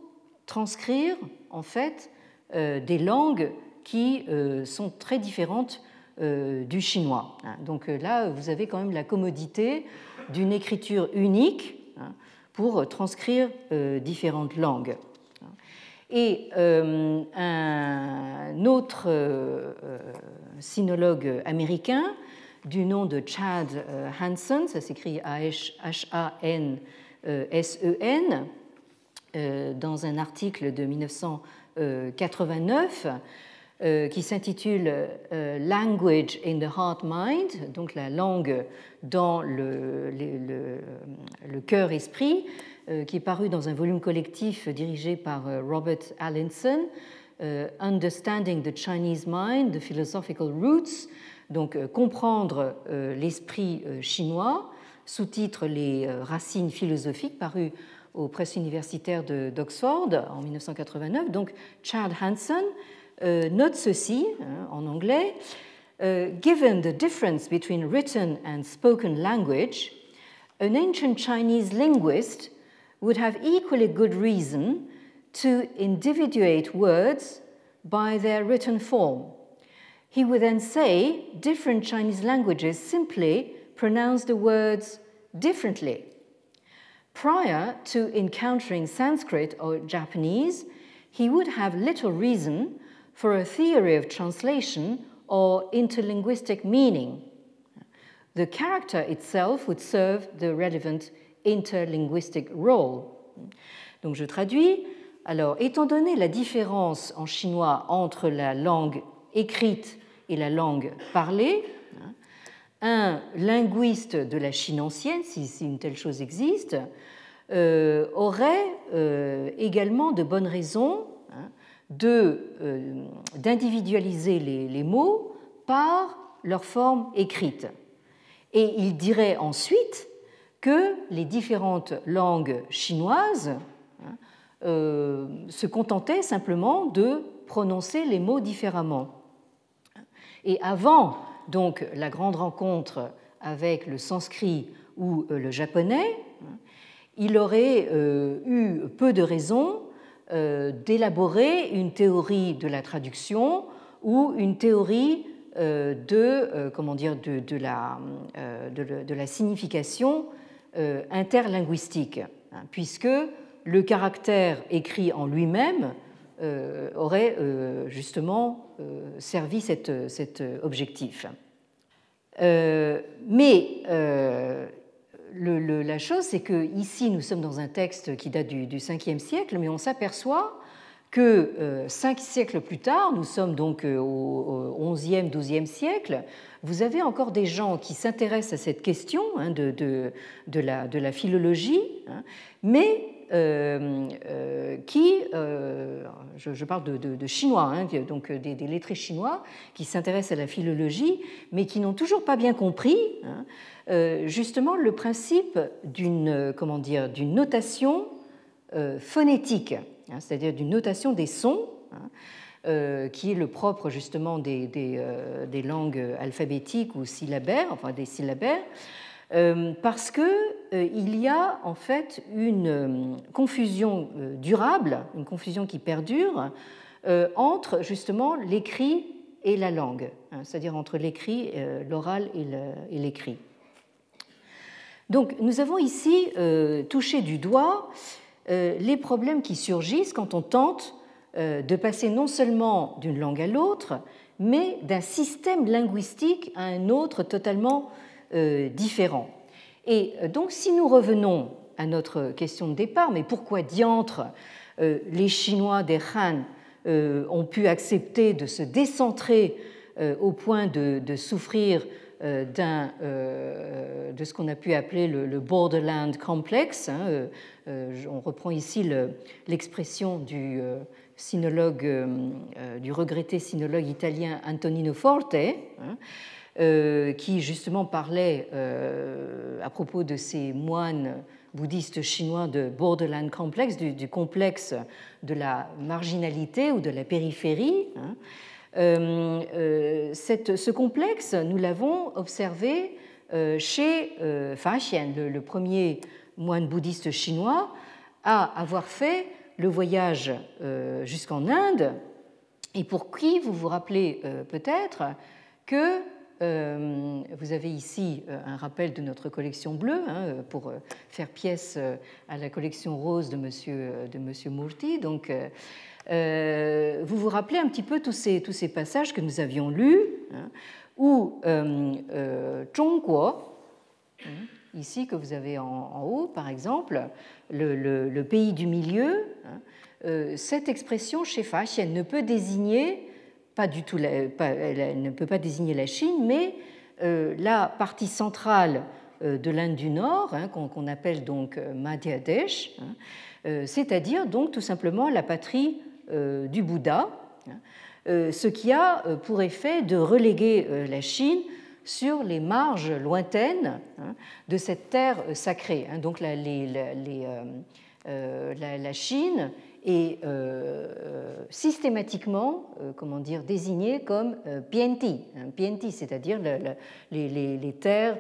Speaker 2: transcrire en fait des langues qui sont très différentes du chinois. Hein. Donc là, vous avez quand même la commodité d'une écriture unique hein, pour transcrire différentes langues. Et un autre sinologue américain du nom de Chad euh, Hansen, ça s'écrit H-A-N-S-E-N, euh, dans un article de 1989, qui s'intitule Language in the Heart Mind, donc la langue dans le, le cœur-esprit, qui est paru dans un volume collectif dirigé par Robert Allinson, Understanding the Chinese Mind, The Philosophical Roots, donc comprendre l'esprit chinois, sous-titre Les racines philosophiques, paru aux presses universitaires d'Oxford en 1989. Donc Chad Hanson euh, note ceci en anglais. Uh, given the difference between written and spoken language, an ancient Chinese linguist would have equally good reason to individuate words by their written form. He would then say different Chinese languages simply pronounce the words differently. Prior to encountering Sanskrit or Japanese, he would have little reason for a theory of translation or interlinguistic meaning. The character itself would serve the relevant interlinguistic role. Donc je traduis. Alors, étant donné la différence en chinois entre la langue écrite et la langue parlée, un linguiste de la Chine ancienne, si, une telle chose existe, euh, aurait euh, également de bonnes raisons hein, euh, d'individualiser les, mots par leur forme écrite. Et il dirait ensuite que les différentes langues chinoises hein, se contentaient simplement de prononcer les mots différemment. Et avant donc la grande rencontre avec le sanskrit ou euh, le japonais, il aurait euh, eu peu de raisons euh, d'élaborer une théorie de la traduction ou une théorie de, comment dire, de, la, de, la, signification interlinguistique, hein, puisque le caractère écrit en lui-même euh, aurait euh, justement euh, servi cet, cet objectif. mais la chose, c'est que ici, nous sommes dans un texte qui date du, du 5e siècle, mais on s'aperçoit que cinq siècles plus tard, nous sommes donc au 11e, 12e siècle, vous avez encore des gens qui s'intéressent à cette question hein, de, la, philologie, hein, mais euh, euh, qui, euh, je, parle de, chinois, hein, donc des, lettrés chinois, qui s'intéressent à la philologie, mais qui n'ont toujours pas bien compris justement le principe d'une comment dire d'une notation phonétique, hein, c'est-à-dire d'une notation des sons. qui est le propre justement des, langues alphabétiques ou syllabaires, enfin des syllabaires, euh, parce qu'il euh, y a en fait une euh, confusion durable, une confusion qui perdure entre justement l'écrit et la langue, hein, c'est-à-dire entre l'écrit, l'oral et l'écrit. Donc nous avons ici touché du doigt les problèmes qui surgissent quand on tente de passer non seulement d'une langue à l'autre, mais d'un système linguistique à un autre totalement euh, différents. Et euh, donc, si nous revenons à notre question de départ, mais pourquoi diantre euh, les Chinois des Han ont pu accepter de se décentrer au point de, souffrir de ce qu'on a pu appeler le, borderland complex. Hein, on reprend ici l'expression du sinologue, du regretté sinologue italien Antonino Forte. Hein, euh, qui justement parlait euh, à propos de ces moines bouddhistes chinois de borderland complex, du, complexe de la marginalité ou de la périphérie. Hein. Euh, ce complexe, nous l'avons observé chez Fa Xian, le, premier moine bouddhiste chinois, à avoir fait le voyage jusqu'en Inde, et pour qui vous vous rappelez peut-être que euh, vous avez ici euh, un rappel de notre collection bleue hein, pour euh, faire pièce à la collection rose de Monsieur, de monsieur Murti. Donc, vous vous rappelez un petit peu tous ces, passages que nous avions lus, hein, où Zhongguo, hein, ici que vous avez en, haut par exemple, le, pays du milieu, cette expression chez Fash, elle ne peut désigner pas du tout, elle ne peut pas désigner la Chine, mais la partie centrale de l'Inde du Nord, hein, qu'on appelle donc Madhya Desh, hein, c'est-à-dire donc tout simplement la patrie du Bouddha, hein, ce qui a pour effet de reléguer la Chine sur les marges lointaines de cette terre sacrée. Donc la, Chine est systématiquement comment dire, désignée comme Pienti c'est-à-dire les, terres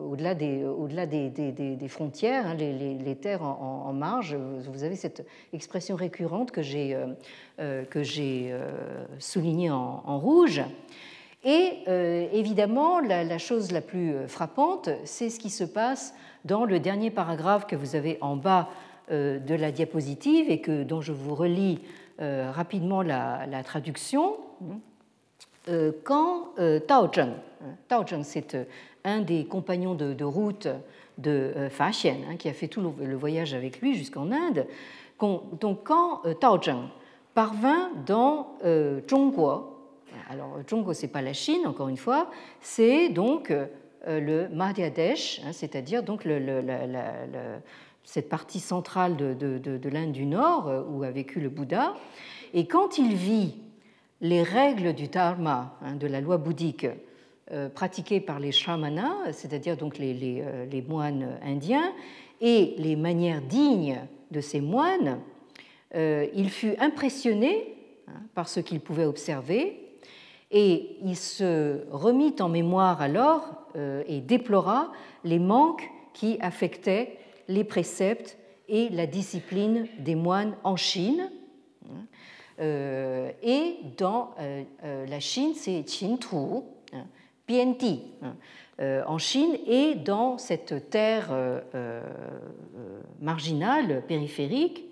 Speaker 2: au-delà des, au des, frontières, les, terres en, marge. Vous avez cette expression récurrente que j'ai soulignée en, rouge. Et euh, évidemment, la, chose la plus euh, frappante, c'est ce qui se passe dans le dernier paragraphe que vous avez en bas euh, de la diapositive et que, dont je vous relis rapidement la, traduction. Quand Tao Zheng, hein, Tao Zheng c'est un des compagnons de, route de Fa Xian, hein, qui a fait tout le, voyage avec lui jusqu'en Inde, donc quand Tao Zheng parvint dans Zhongguo, alors, Zhongguo, ce n'est pas la Chine, encore une fois, c'est donc euh, le Madhya Desh, hein, c'est-à-dire donc cette partie centrale de, l'Inde du Nord euh, où a vécu le Bouddha. Et quand il vit les règles du Dharma, hein, de la loi bouddhique, euh, pratiquées par les shamanas, c'est-à-dire donc les, moines indiens, et les manières dignes de ces moines, il fut impressionné hein, par ce qu'il pouvait observer et il se remit en mémoire alors euh, et déplora les manques qui affectaient les préceptes et la discipline des moines en Chine. Euh, et dans euh, la Chine, c'est Qintu, hein, Pienti, hein, en Chine, et dans cette terre marginale, périphérique.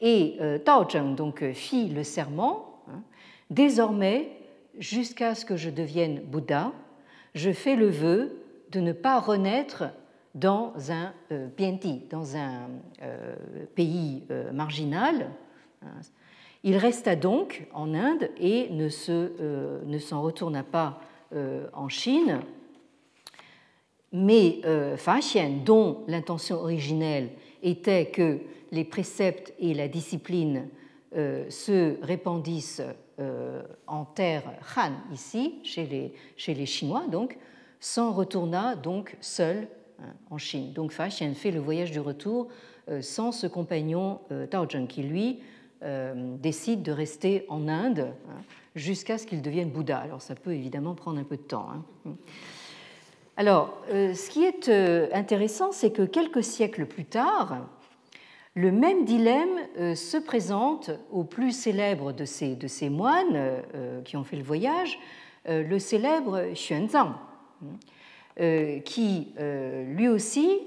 Speaker 2: Et Tao Zheng donc fit le serment. Hein, désormais, jusqu'à ce que je devienne Bouddha, je fais le vœu de ne pas renaître dans un euh, dans un euh, pays euh, marginal. Il resta donc en Inde et ne, ne s'en retourna pas en Chine. Mais Fa Xian, dont l'intention originelle était que les préceptes et la discipline se répandissent euh, en terre Han, ici, chez les, Chinois, donc, s'en retourna donc seul hein, en Chine. Donc Fa Xian fait le voyage du retour euh, sans ce compagnon euh, Tao Zheng, qui lui décide de rester en Inde hein, jusqu'à ce qu'il devienne Bouddha. Alors ça peut évidemment prendre un peu de temps. Hein. Alors, ce qui est intéressant, c'est que quelques siècles plus tard, le même dilemme euh, se présente au plus célèbre de ces, moines euh, qui ont fait le voyage, euh, le célèbre Xuanzang, qui lui aussi,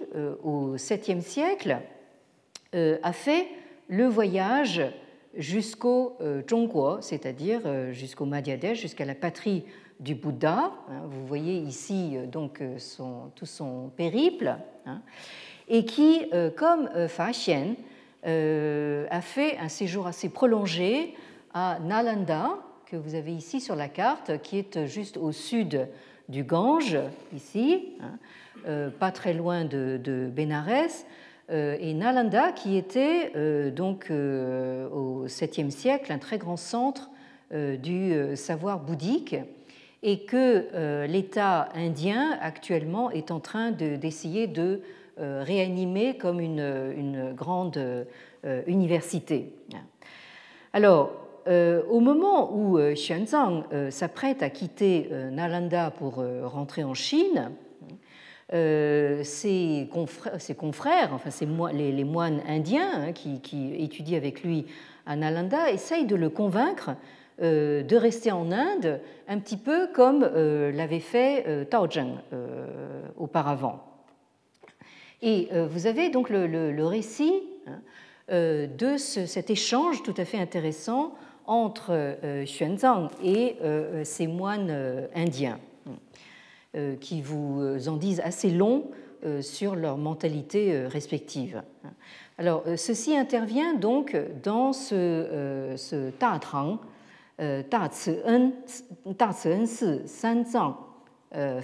Speaker 2: au 7e siècle, a fait le voyage jusqu'au Zhongguo, c'est-à-dire jusqu'au Madhyadesh, jusqu'à la patrie du Bouddha. Hein. Vous voyez ici donc son, tout son périple. Hein et qui, euh, comme euh, Fa Xian, euh, a fait un séjour assez prolongé à Nalanda, que vous avez ici sur la carte, qui est juste au sud du Gange, ici, hein, pas très loin de, de Bénarès, et Nalanda, qui était donc au 7e siècle un très grand centre du savoir bouddhique, et que l'État indien actuellement est en train d'essayer de euh, réanimée comme une, grande euh, université. Alors, euh, au moment où Xuanzang s'apprête à quitter Nalanda pour rentrer en Chine, ses, confrères, enfin les, moines indiens hein, qui, étudient avec lui à Nalanda, essayent de le convaincre de rester en Inde, un petit peu comme l'avait fait Tao Zheng auparavant. Et euh, vous avez donc le, récit hein, euh, de cet échange tout à fait intéressant entre euh, Xuanzang et ces moines indiens, qui vous en disent assez long sur leur mentalité respective. Alors, ceci intervient donc dans ce, ce euh,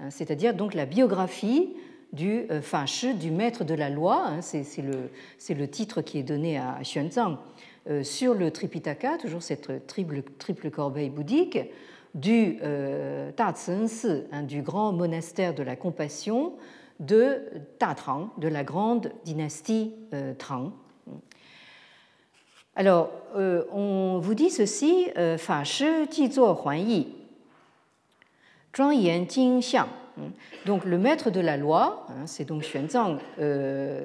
Speaker 2: hein, c'est-à-dire donc la biographie du Fa Shi, du maître de la loi, hein, c'est le, titre qui est donné à Xuanzang sur le Tripitaka, toujours cette triple, triple corbeille bouddhique, du euh, hein, du grand monastère de la compassion de Trang, de la grande dynastie euh, Tang. Alors, euh, on vous dit ceci Fa Shi Ji Zuo Huan Yi, Zhuang Yan Jing Xiang. Donc, le maître de la loi, hein, c'est donc Xuanzang,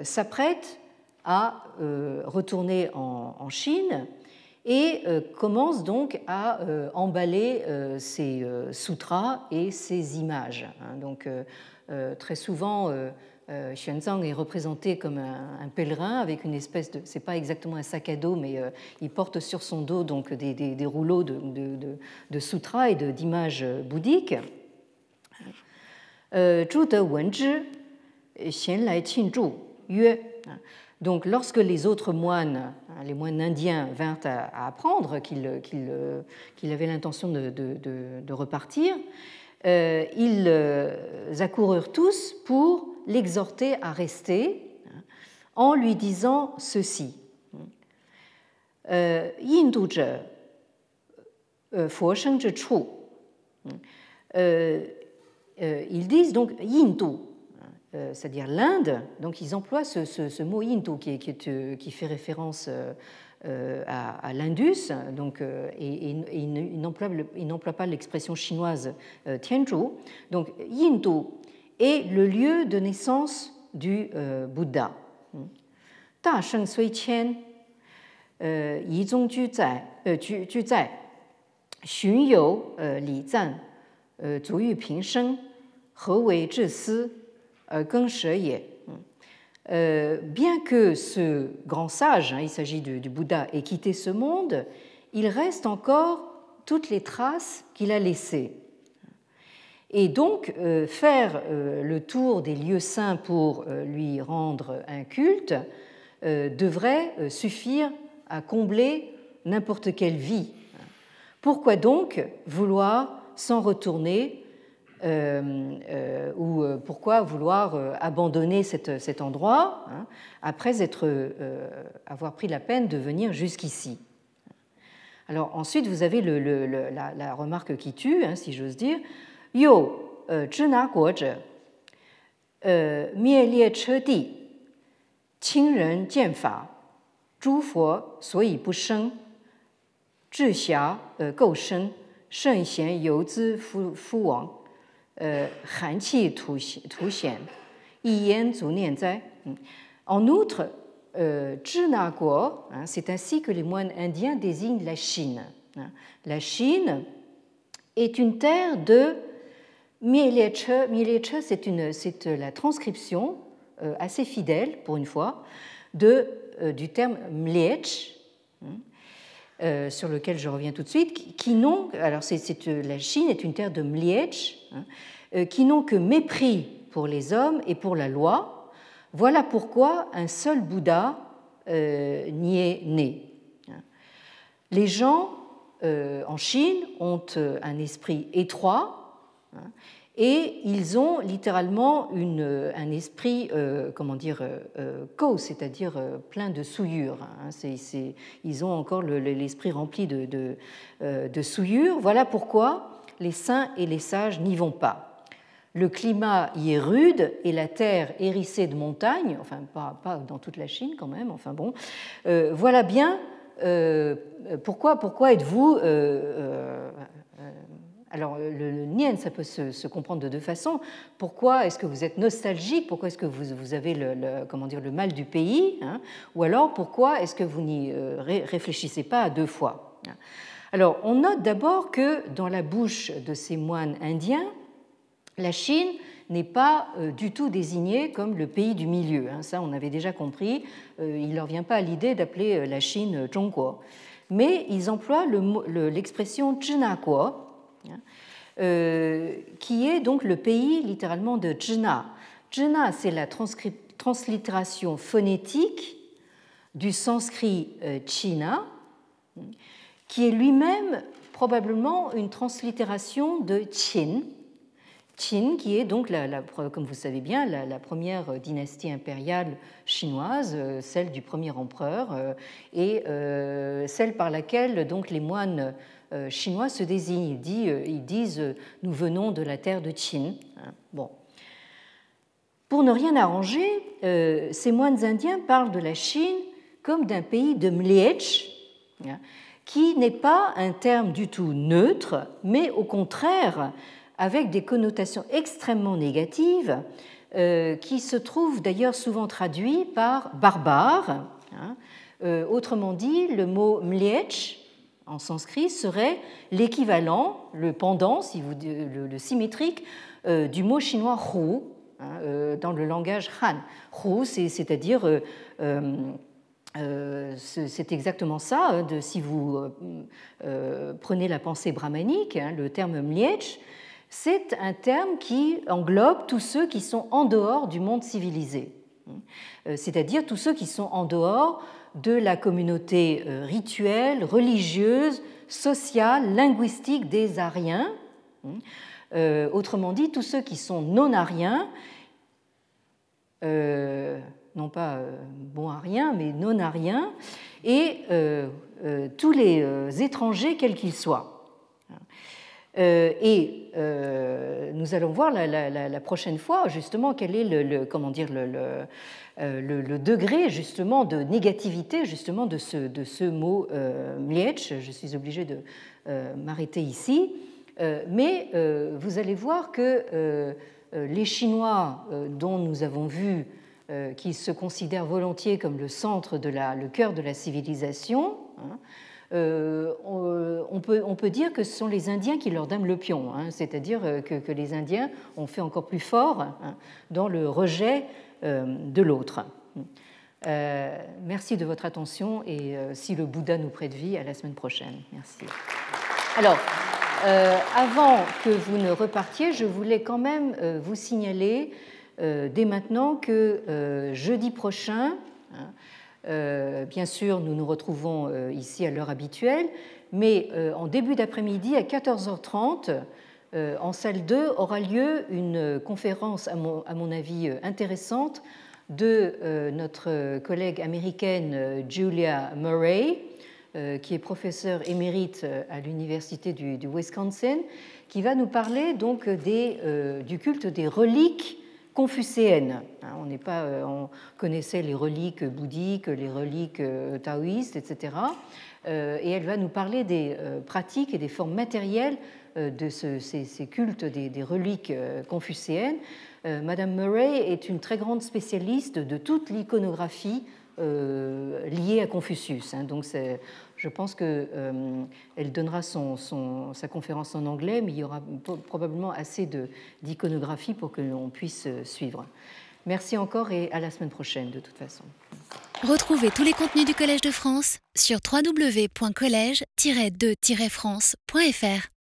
Speaker 2: s'apprête à retourner en Chine et euh, commence donc à euh, emballer ces euh, sutras et ces images. Hein. Donc très souvent, Xuanzang est représenté comme un, pèlerin avec une espèce de, c'est pas exactement un sac à dos, mais il porte sur son dos donc des, rouleaux de, sutras et d'images bouddhiques. Zhu, Yue. Donc, lorsque les autres moines, hein, les moines indiens, vinrent à, apprendre qu'ils avaient l'intention de, repartir, euh, ils euh, accoururent tous pour l'exhorter à rester hein, en lui disant ceci. Euh, ils disent donc Yindu, euh, c'est-à-dire l'Inde, donc ils emploient ce, mot qui, euh, qui, fait référence euh, à, l'Indus, donc, ils n'emploient pas l'expression chinoise Tianzhu. Donc Hindu est le lieu de naissance du Bouddha. Da Sheng Sui Qian, Yi Zong Ju Li Zan, Zu Yu Ping Sheng, He Wei Zhi Si, euh, bien que ce grand sage, hein, il s'agit du, Bouddha, ait quitté ce monde, il reste encore toutes les traces qu'il a laissées. Et donc, euh, faire euh, le tour des lieux saints pour lui rendre un culte devrait suffire à combler n'importe quelle vie. Pourquoi donc vouloir s'en retourner euh, euh, ou euh, pourquoi vouloir abandonner cet endroit hein, après être, avoir pris la peine de venir jusqu'ici. Alors ensuite, vous avez le, la, remarque qui tue, hein, si j'ose dire. Yo, zhina guozhe, mie lie che di, qing ren jian fa, zhu fo suyi bu sheng, zhi xia gou shen, shen xian you zi fu wang. En outre, c'est ainsi que les moines indiens désignent la Chine. La Chine est une terre de. Mielieche, c'est la transcription euh, assez fidèle, pour une fois, euh, du terme Mliech, hein, euh, sur lequel je reviens tout de suite, qui n'ont, alors c'est, euh, la Chine est une terre de Mliech, hein, euh, qui n'ont que mépris pour les hommes et pour la loi. Voilà pourquoi un seul Bouddha n'y est né. Hein. Les gens en Chine ont un esprit étroit hein, et ils ont littéralement une, un esprit, euh, comment dire, euh, euh c'est-à-dire euh, plein de souillures. Hein. ils ont encore l'esprit rempli de, de, de, souillures. Voilà pourquoi les saints et les sages n'y vont pas. Le climat y est rude et la terre hérissée de montagnes, enfin pas, pas dans toute la Chine quand même, enfin bon. voilà bien pourquoi, pourquoi êtes-vous alors le, nien, ça peut se, comprendre de deux façons. Pourquoi est-ce que vous êtes nostalgique? Pourquoi est-ce que vous, avez le, comment dire, le mal du pays hein? Ou alors pourquoi est-ce que vous n'y euh, réfléchissez pas à deux fois Alors on note d'abord que dans la bouche de ces moines indiens, la Chine n'est pas euh, du tout désignée comme le pays du milieu. Hein. Ça, on avait déjà compris. Euh, il ne leur vient pas à l'idée d'appeler la Chine Zhongguo. Mais ils emploient l'expression Zhinaguo, Hein, euh, qui est donc le pays littéralement de Jna. Jna, c'est la translittération phonétique du sanskrit euh, China, qui est lui-même probablement une translittération de Qin. Qin, qui est donc, comme vous savez bien, la, première dynastie impériale chinoise, euh, celle du premier empereur, euh, et euh, celle par laquelle donc les moines chinois se désignent. Ils disent, nous venons de la terre de Qin. Hein. Bon. Pour ne rien arranger, ces moines indiens parlent de la Chine comme d'un pays de Mliech, hein, qui n'est pas un terme du tout neutre, mais au contraire avec des connotations extrêmement négatives, euh, qui se trouvent d'ailleurs souvent traduits par barbare. Hein. Euh, autrement dit, le mot mliech en sanskrit serait l'équivalent, le pendant, si vous, le, le symétrique, euh, du mot chinois hu hein, dans le langage Han. Hu, c'est-à-dire euh, c'est exactement ça. Hein, si vous euh, euh, prenez la pensée brahmanique, hein, le terme mliech, c'est un terme qui englobe tous ceux qui sont en dehors du monde civilisé, c'est-à-dire tous ceux qui sont en dehors de la communauté rituelle, religieuse, sociale, linguistique des Ariens. autrement dit, tous ceux qui sont non-ariens non pas euh, bon à rien, mais non à rien, et euh, euh, tous les étrangers, quels qu'ils soient. Et nous allons voir la, prochaine fois justement quel est le, comment dire le, le, degré justement de négativité justement de ce, de ce mot mietch. Je suis obligée de m'arrêter ici, mais vous allez voir que les Chinois dont nous avons vu euh, qui se considèrent volontiers comme le centre, de la, le cœur de la civilisation, hein, euh, on, peut, on, peut, dire que ce sont les Indiens qui leur donnent le pion, hein, c'est-à-dire euh, que, les Indiens ont fait encore plus fort hein, dans le rejet de l'autre. merci de votre attention et si le Bouddha nous prête vie, à la semaine prochaine. Merci. Alors, avant que vous ne repartiez, je voulais quand même vous signaler euh, dès maintenant que euh, jeudi prochain, hein, euh, bien sûr, nous nous retrouvons ici à l'heure habituelle, mais en début d'après-midi à 14h30, en salle 2, aura lieu une conférence, à mon, avis, intéressante de notre collègue américaine Julia Murray, qui est professeure émérite à l'Université du, Wisconsin, qui va nous parler donc du culte des reliques confucéenne. Hein, on, n'est pas, euh, on connaissait les reliques bouddhiques, les reliques euh, taoïstes, etc. Euh, et elle va nous parler des pratiques et des formes matérielles de ces, cultes des, reliques confucéennes. Madame Murray est une très grande spécialiste de toute l'iconographie liée à Confucius. Hein. donc je pense qu'elle euh, donnera sa conférence en anglais, mais il y aura probablement assez d'iconographie pour que l'on puisse euh, suivre. Merci encore et à la semaine prochaine de toute façon.
Speaker 1: Retrouvez tous les contenus du Collège de France sur www.colège-2-france.fr.